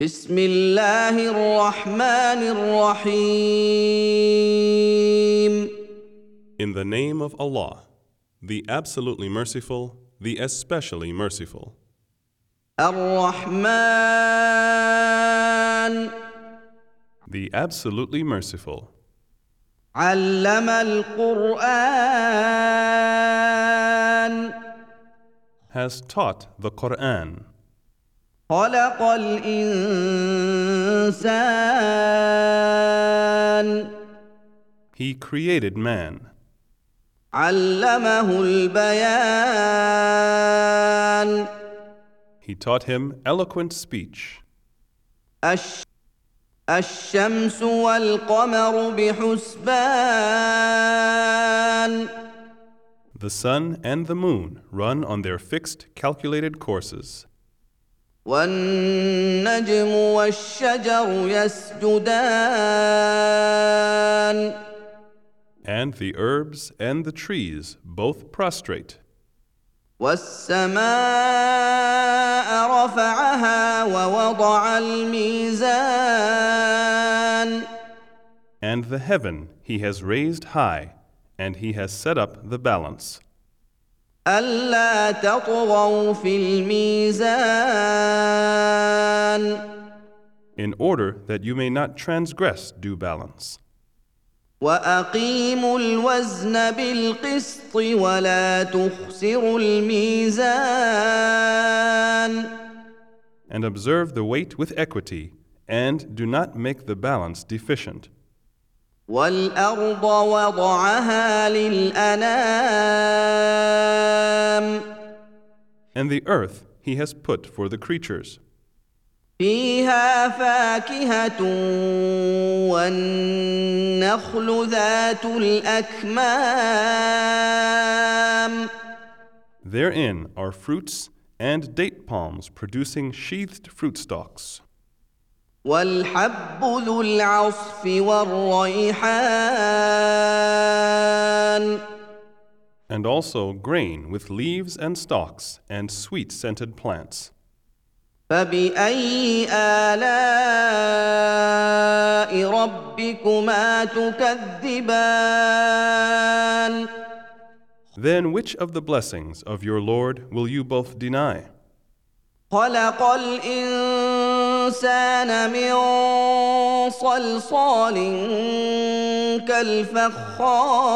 بسم الله الرحمن الرحيم In the name of Allah, the absolutely merciful, the especially merciful. الرحمن The absolutely merciful علم القرآن has taught the Quran, خلق الإنسان He created man, علمه البيان He taught him eloquent speech. الش الشمس والقمر بحسبان The sun and the moon run on their fixed calculated courses, والنجم والشجر يسجدان and the herbs and the trees both prostrate, والسماء رفعها ووضع الميزان and the heaven He has raised high, and He has set up the balance, ألا تطغوا في الميزان in order that you may not transgress due balance. وأقيموا الوزن بالقسط ولا تخسروا الميزان And observe the weight with equity, and do not make the balance deficient. والأرض وضعها للأنام And the earth He has put for the creatures. فيها فاكهة والنخل ذات الأكمام Therein are fruits and date palms producing sheathed fruit stalks, والحب ذو العصف والريحان and also grain with leaves and stalks, and sweet scented plants. فبأي آلاء ربكما تكذبان Then which of the blessings of your Lord will you both deny? خلق الإنسان من صلصال كالفخار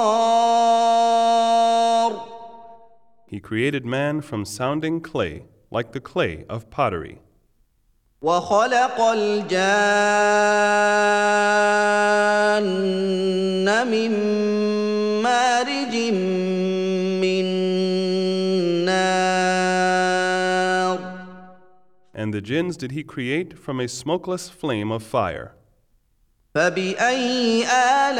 He created man from sounding clay, like the clay of pottery. وخلق الجان من مارج And the jinns did he create from a smokeless flame of fire. فبأي آلاء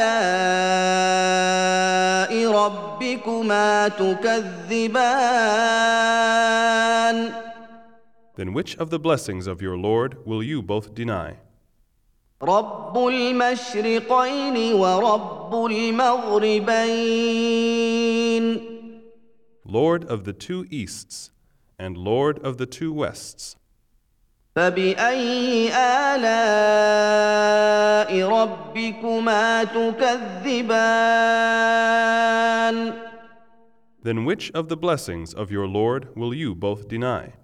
ربكما تكذبان Then which of the blessings of your Lord will you both deny? رب المشرقين ورب المغربين Lord of the two easts and Lord of the two wests. فبأي آلاء ربكما تكذبان Then which of the blessings of your Lord will you both deny?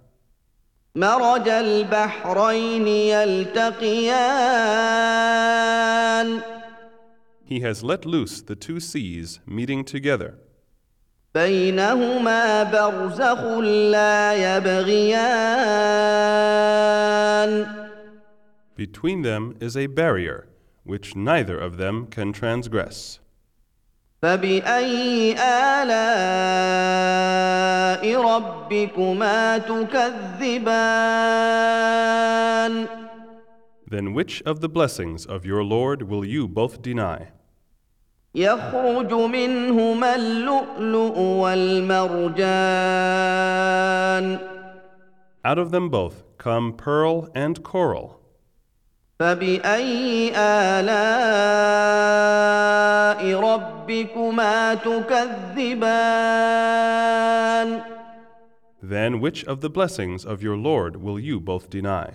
مرج البحرين يلتقيان He has let loose the two seas meeting together. بينهما برزخ لا يبغيان Between them is a barrier which neither of them can transgress. فبأي آلاء ربكما تكذبان Then which of the blessings of your Lord will you both deny? يخرج منهما اللؤلؤ والمرجان Out of them both come pearl and coral. فبأي آلاء ربكما تكذبان Then which of the blessings of your Lord will you both deny?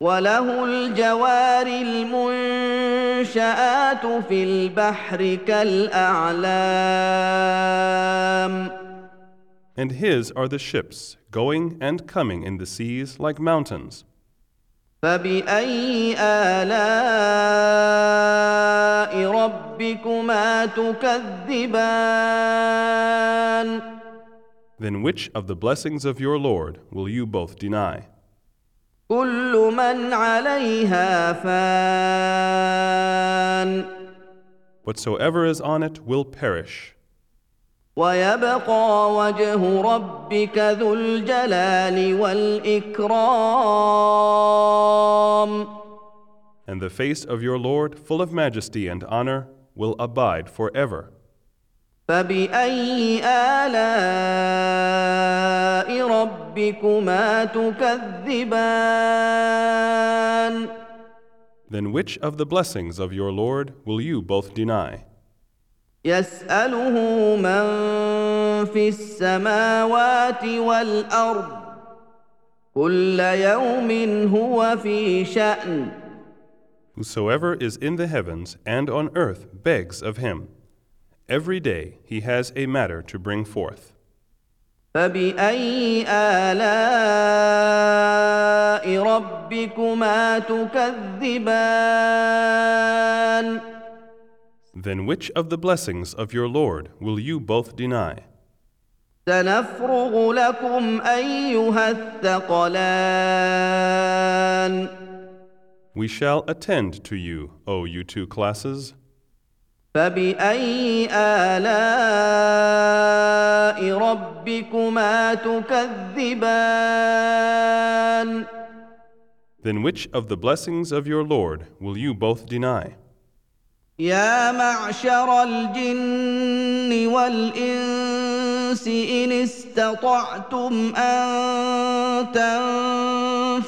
وله الجوار المنشآت في البحر كالأعلام And his are the ships, going and coming in the seas like mountains. فبأي آلاء ربكما تكذبان Then which of the blessings of your Lord will you both deny? كل من عليها فان Whatsoever is on it will perish, ويبقى وجه ربك ذو الجلال والإكرام and the face of your Lord, full of majesty and honor, will abide forever. فبأي آلاء ربكما تكذبان Then which of the blessings of your Lord will you both deny? يسأله من في السماوات والأرض كل يوم هو في شأن Whosoever is in the heavens and on earth begs of him. Every day he has a matter to bring forth. فبأي آلاء ربكما تكذبان Then which of the blessings of your Lord will you both deny? سنفرغ لكم أيها الثقلان We shall attend to you, O you two classes. فبأي آلاء ربكما تكذبان Then which of the blessings of your Lord will you both deny? يا معشر الجن والإنس إن استطعتم أن تنفذوا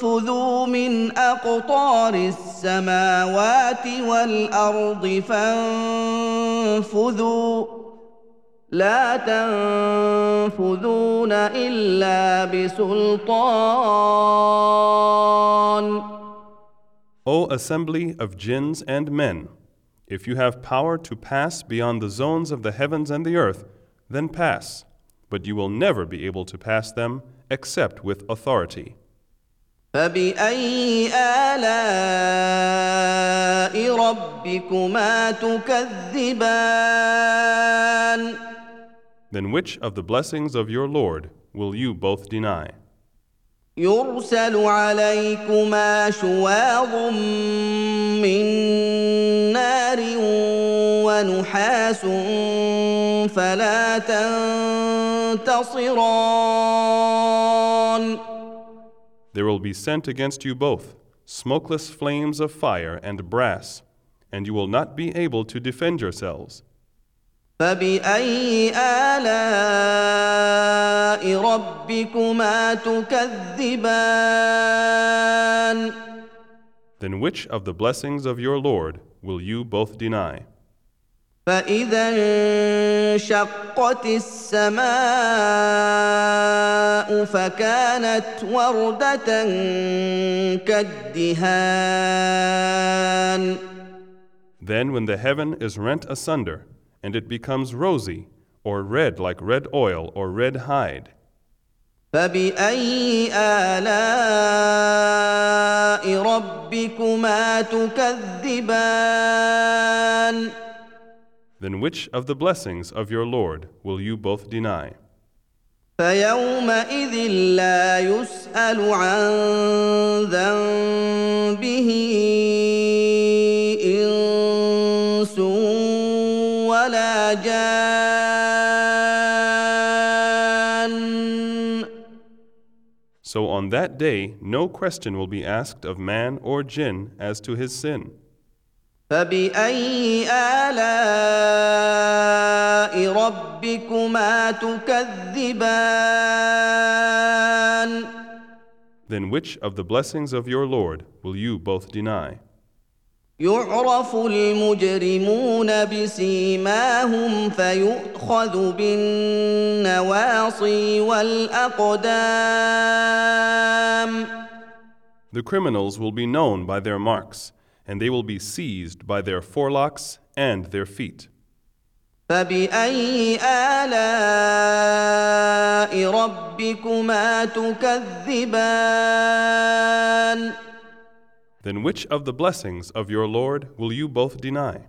تنفذوا من أقطار السماوات والأرض فانفذوا لا تنفذون إلا بسلطان O assembly of jinns and men, if you have power to pass beyond the zones of the heavens and the earth, then pass, but you will never be able to pass them except with authority. فبأي آلاء ربكما تكذبان Then which of the blessings of your Lord will you both deny? يرسل عليكما شواظ من نار ونحاس فلا تنتصران There will be sent against you both smokeless flames of fire and brass, and you will not be able to defend yourselves. فبأي آلاء ربكما تكذبان Then which of the blessings of your Lord will you both deny? فإذا انشقت السماء فكانت وردة كالدهان Then when the heaven is rent asunder, and it becomes rosy, or red like red oil or red hide, فبأي آلاء ربكما تكذبان then which of the blessings of your Lord will you both deny? فيومئذ لا يسأل عن ذنبه إنس ولا جان So on that day no question will be asked of man or jinn as to his sin. فبأي آلاء ربكما تكذبان Then which of the blessings of your Lord will you both deny? يعرف المجرمون بسيماهم فيؤخذ بالنواصي والأقدام The criminals will be known by their marks, and they will be seized by their forelocks and their feet. فبأي آلاء ربكما تكذبان Then which of the blessings of your Lord will you both deny?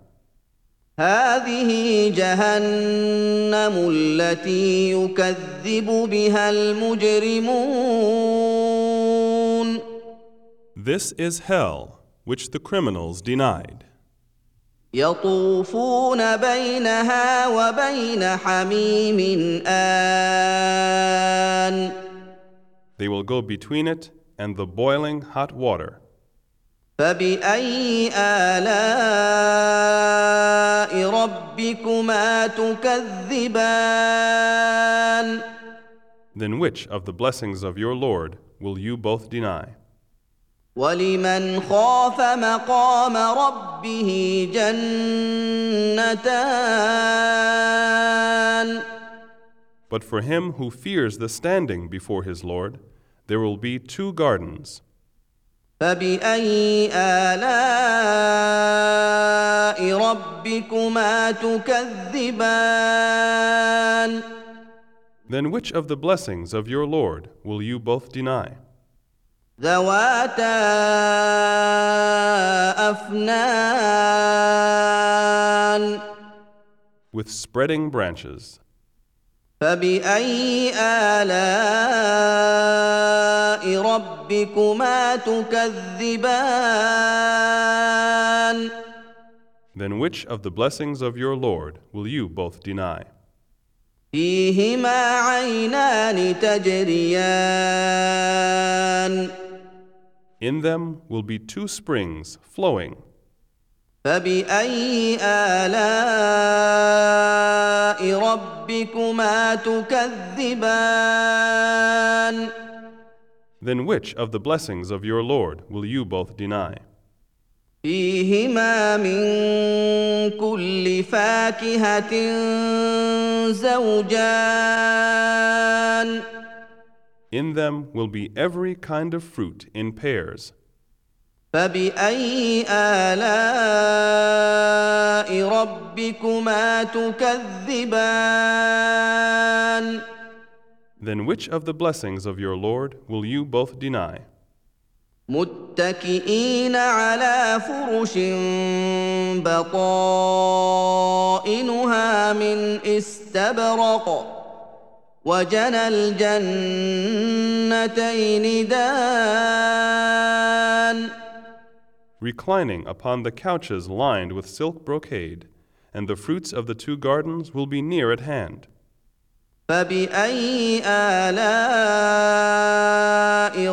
هذه جهنم التي يكذب بها المجرمون This is hell, which the criminals denied. يطوفون بينها وبين حميم آن They will go between it and the boiling hot water. فبأي آلاء ربكما تكذبان Then which of the blessings of your Lord will you both deny? ولمن خاف مقام ربه جنتان But for him who fears the standing before his Lord, there will be two gardens. فبأي آلاء ربكما تكذبان Then which of the blessings of your Lord will you both deny? ذواتا أفنان With spreading branches. فبأي آلاء ربكما تكذبان Then which of the blessings of your Lord will you both deny? فيهما عينان تجريان In them will be two springs flowing. فبأي آلاء ربكما تكذبان Then which of the blessings of your Lord will you both deny? فيهما من كل فاكهة زوجان In them will be every kind of fruit in pairs. فبأي آلاء ربكما تكذبان Then which of the blessings of your Lord will you both deny? متكئين على فرش بطائنها من استبرق وجنى الجنتين دان Reclining upon the couches lined with silk brocade, and the fruits of the two gardens will be near at hand. فبأي آلاء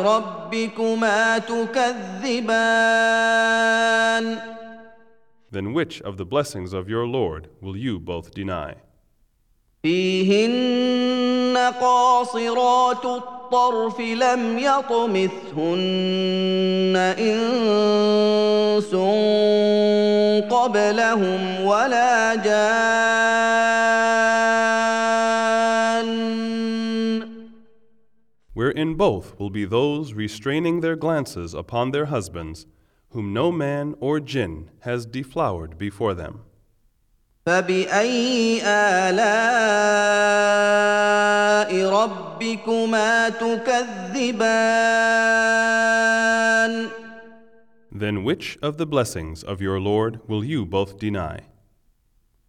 ربكما تكذبان Then which of the blessings of your Lord will you both deny? فيهن قاصرات الطرف لم يطمثهن انس قبلهم ولا جان Wherein both will be those restraining their glances upon their husbands, whom no man or jinn has deflowered before them. فبأي آلاء ربكما تكذبان Then which of the blessings of your Lord will you both deny?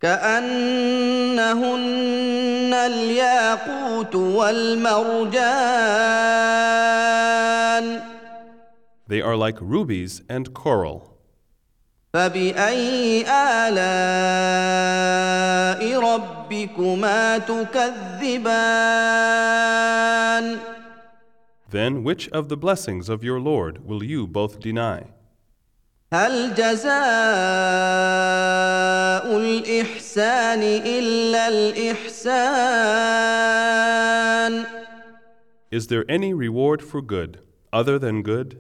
كأنهن الياقوت والمرجان They are like rubies and coral. فبأي آلاء ربكما تكذبان Then which of the blessings of your Lord will you both deny? هل جزاء الإحسان إلا الإحسان Is there any reward for good other than good?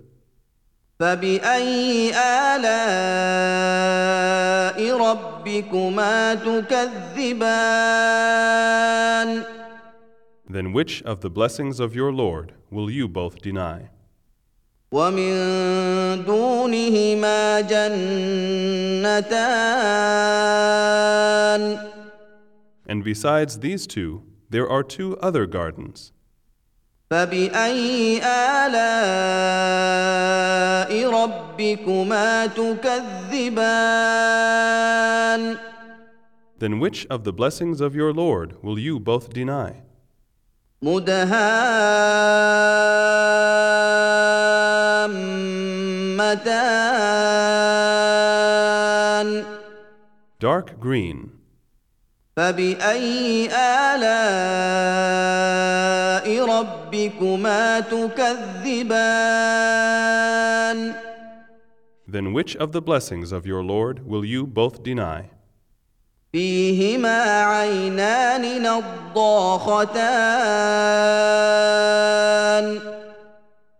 فبأي آلاء ربكما تكذبان Then which of the blessings of your Lord will you both deny? ومن دونهما جنتان And besides these two, there are two other gardens. فبأي آلاء ربكما تكذبان Then which of the blessings of your Lord will you both deny? مدهامتان Dark green. فبأي آلاء ربكما تكذبان Then which of the blessings of your Lord will you both deny? فيهما عينان نضاختان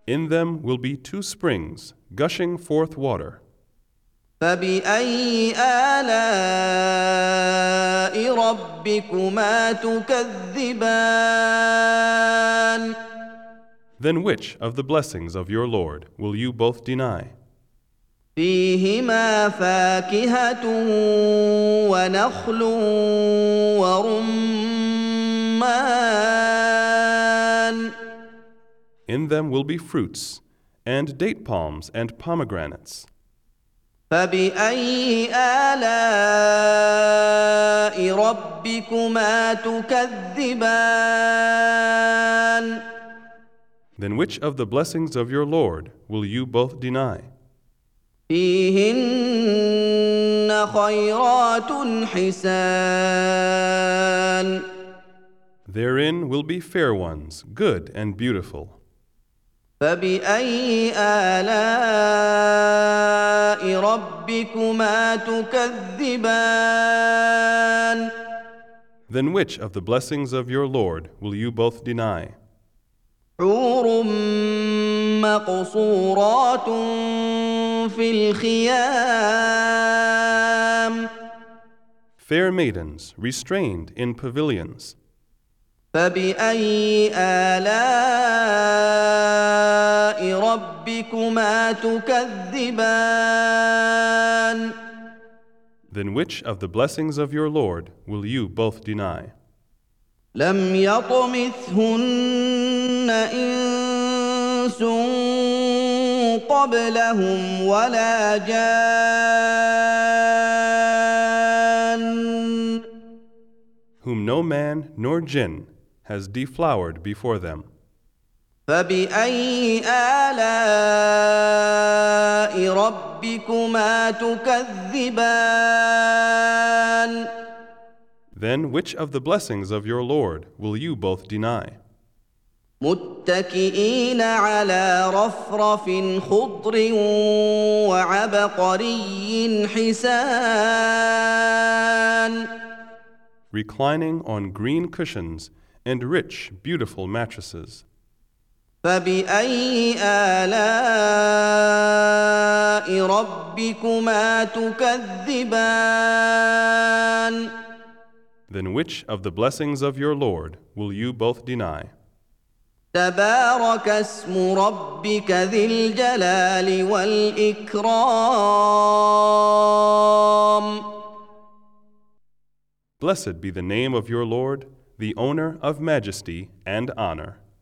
In them will be two springs, gushing forth water. فبأي آلاء ربكما تكذبان Then which of the blessings of your Lord will you both deny? فيهما فاكهة ونخل ورمان In them will be fruits, and date palms and pomegranates. فبأي آلاء ربكما تكذبان Then which of the blessings of your Lord will you both deny? فيهن خيرات حسان Therein will be fair ones, good and beautiful. فبأي آلاء ربكما تكذبان Then which of the blessings of your Lord will you both deny? حور مقصورات في الخيام Fair maidens, restrained in pavilions. فبأي آلاء ربكما تكذبان Then which of the blessings of your Lord will you both deny? لم يطمثهن إنس قبلهم ولا جان Whom no man nor jinn has deflowered before them. فبأي آلاء ربكما تكذبان Then which of the blessings of your Lord will you both deny? متكئين على رفرف خضر وعبقري حسان Reclining on green cushions and rich, beautiful mattresses. فبأي آلاء ربكما تكذبان Then which of the blessings of your Lord will you both deny? تبارك اسم ربك ذي الجلال والإكرام Blessed be the name of your Lord, the owner of majesty and honor.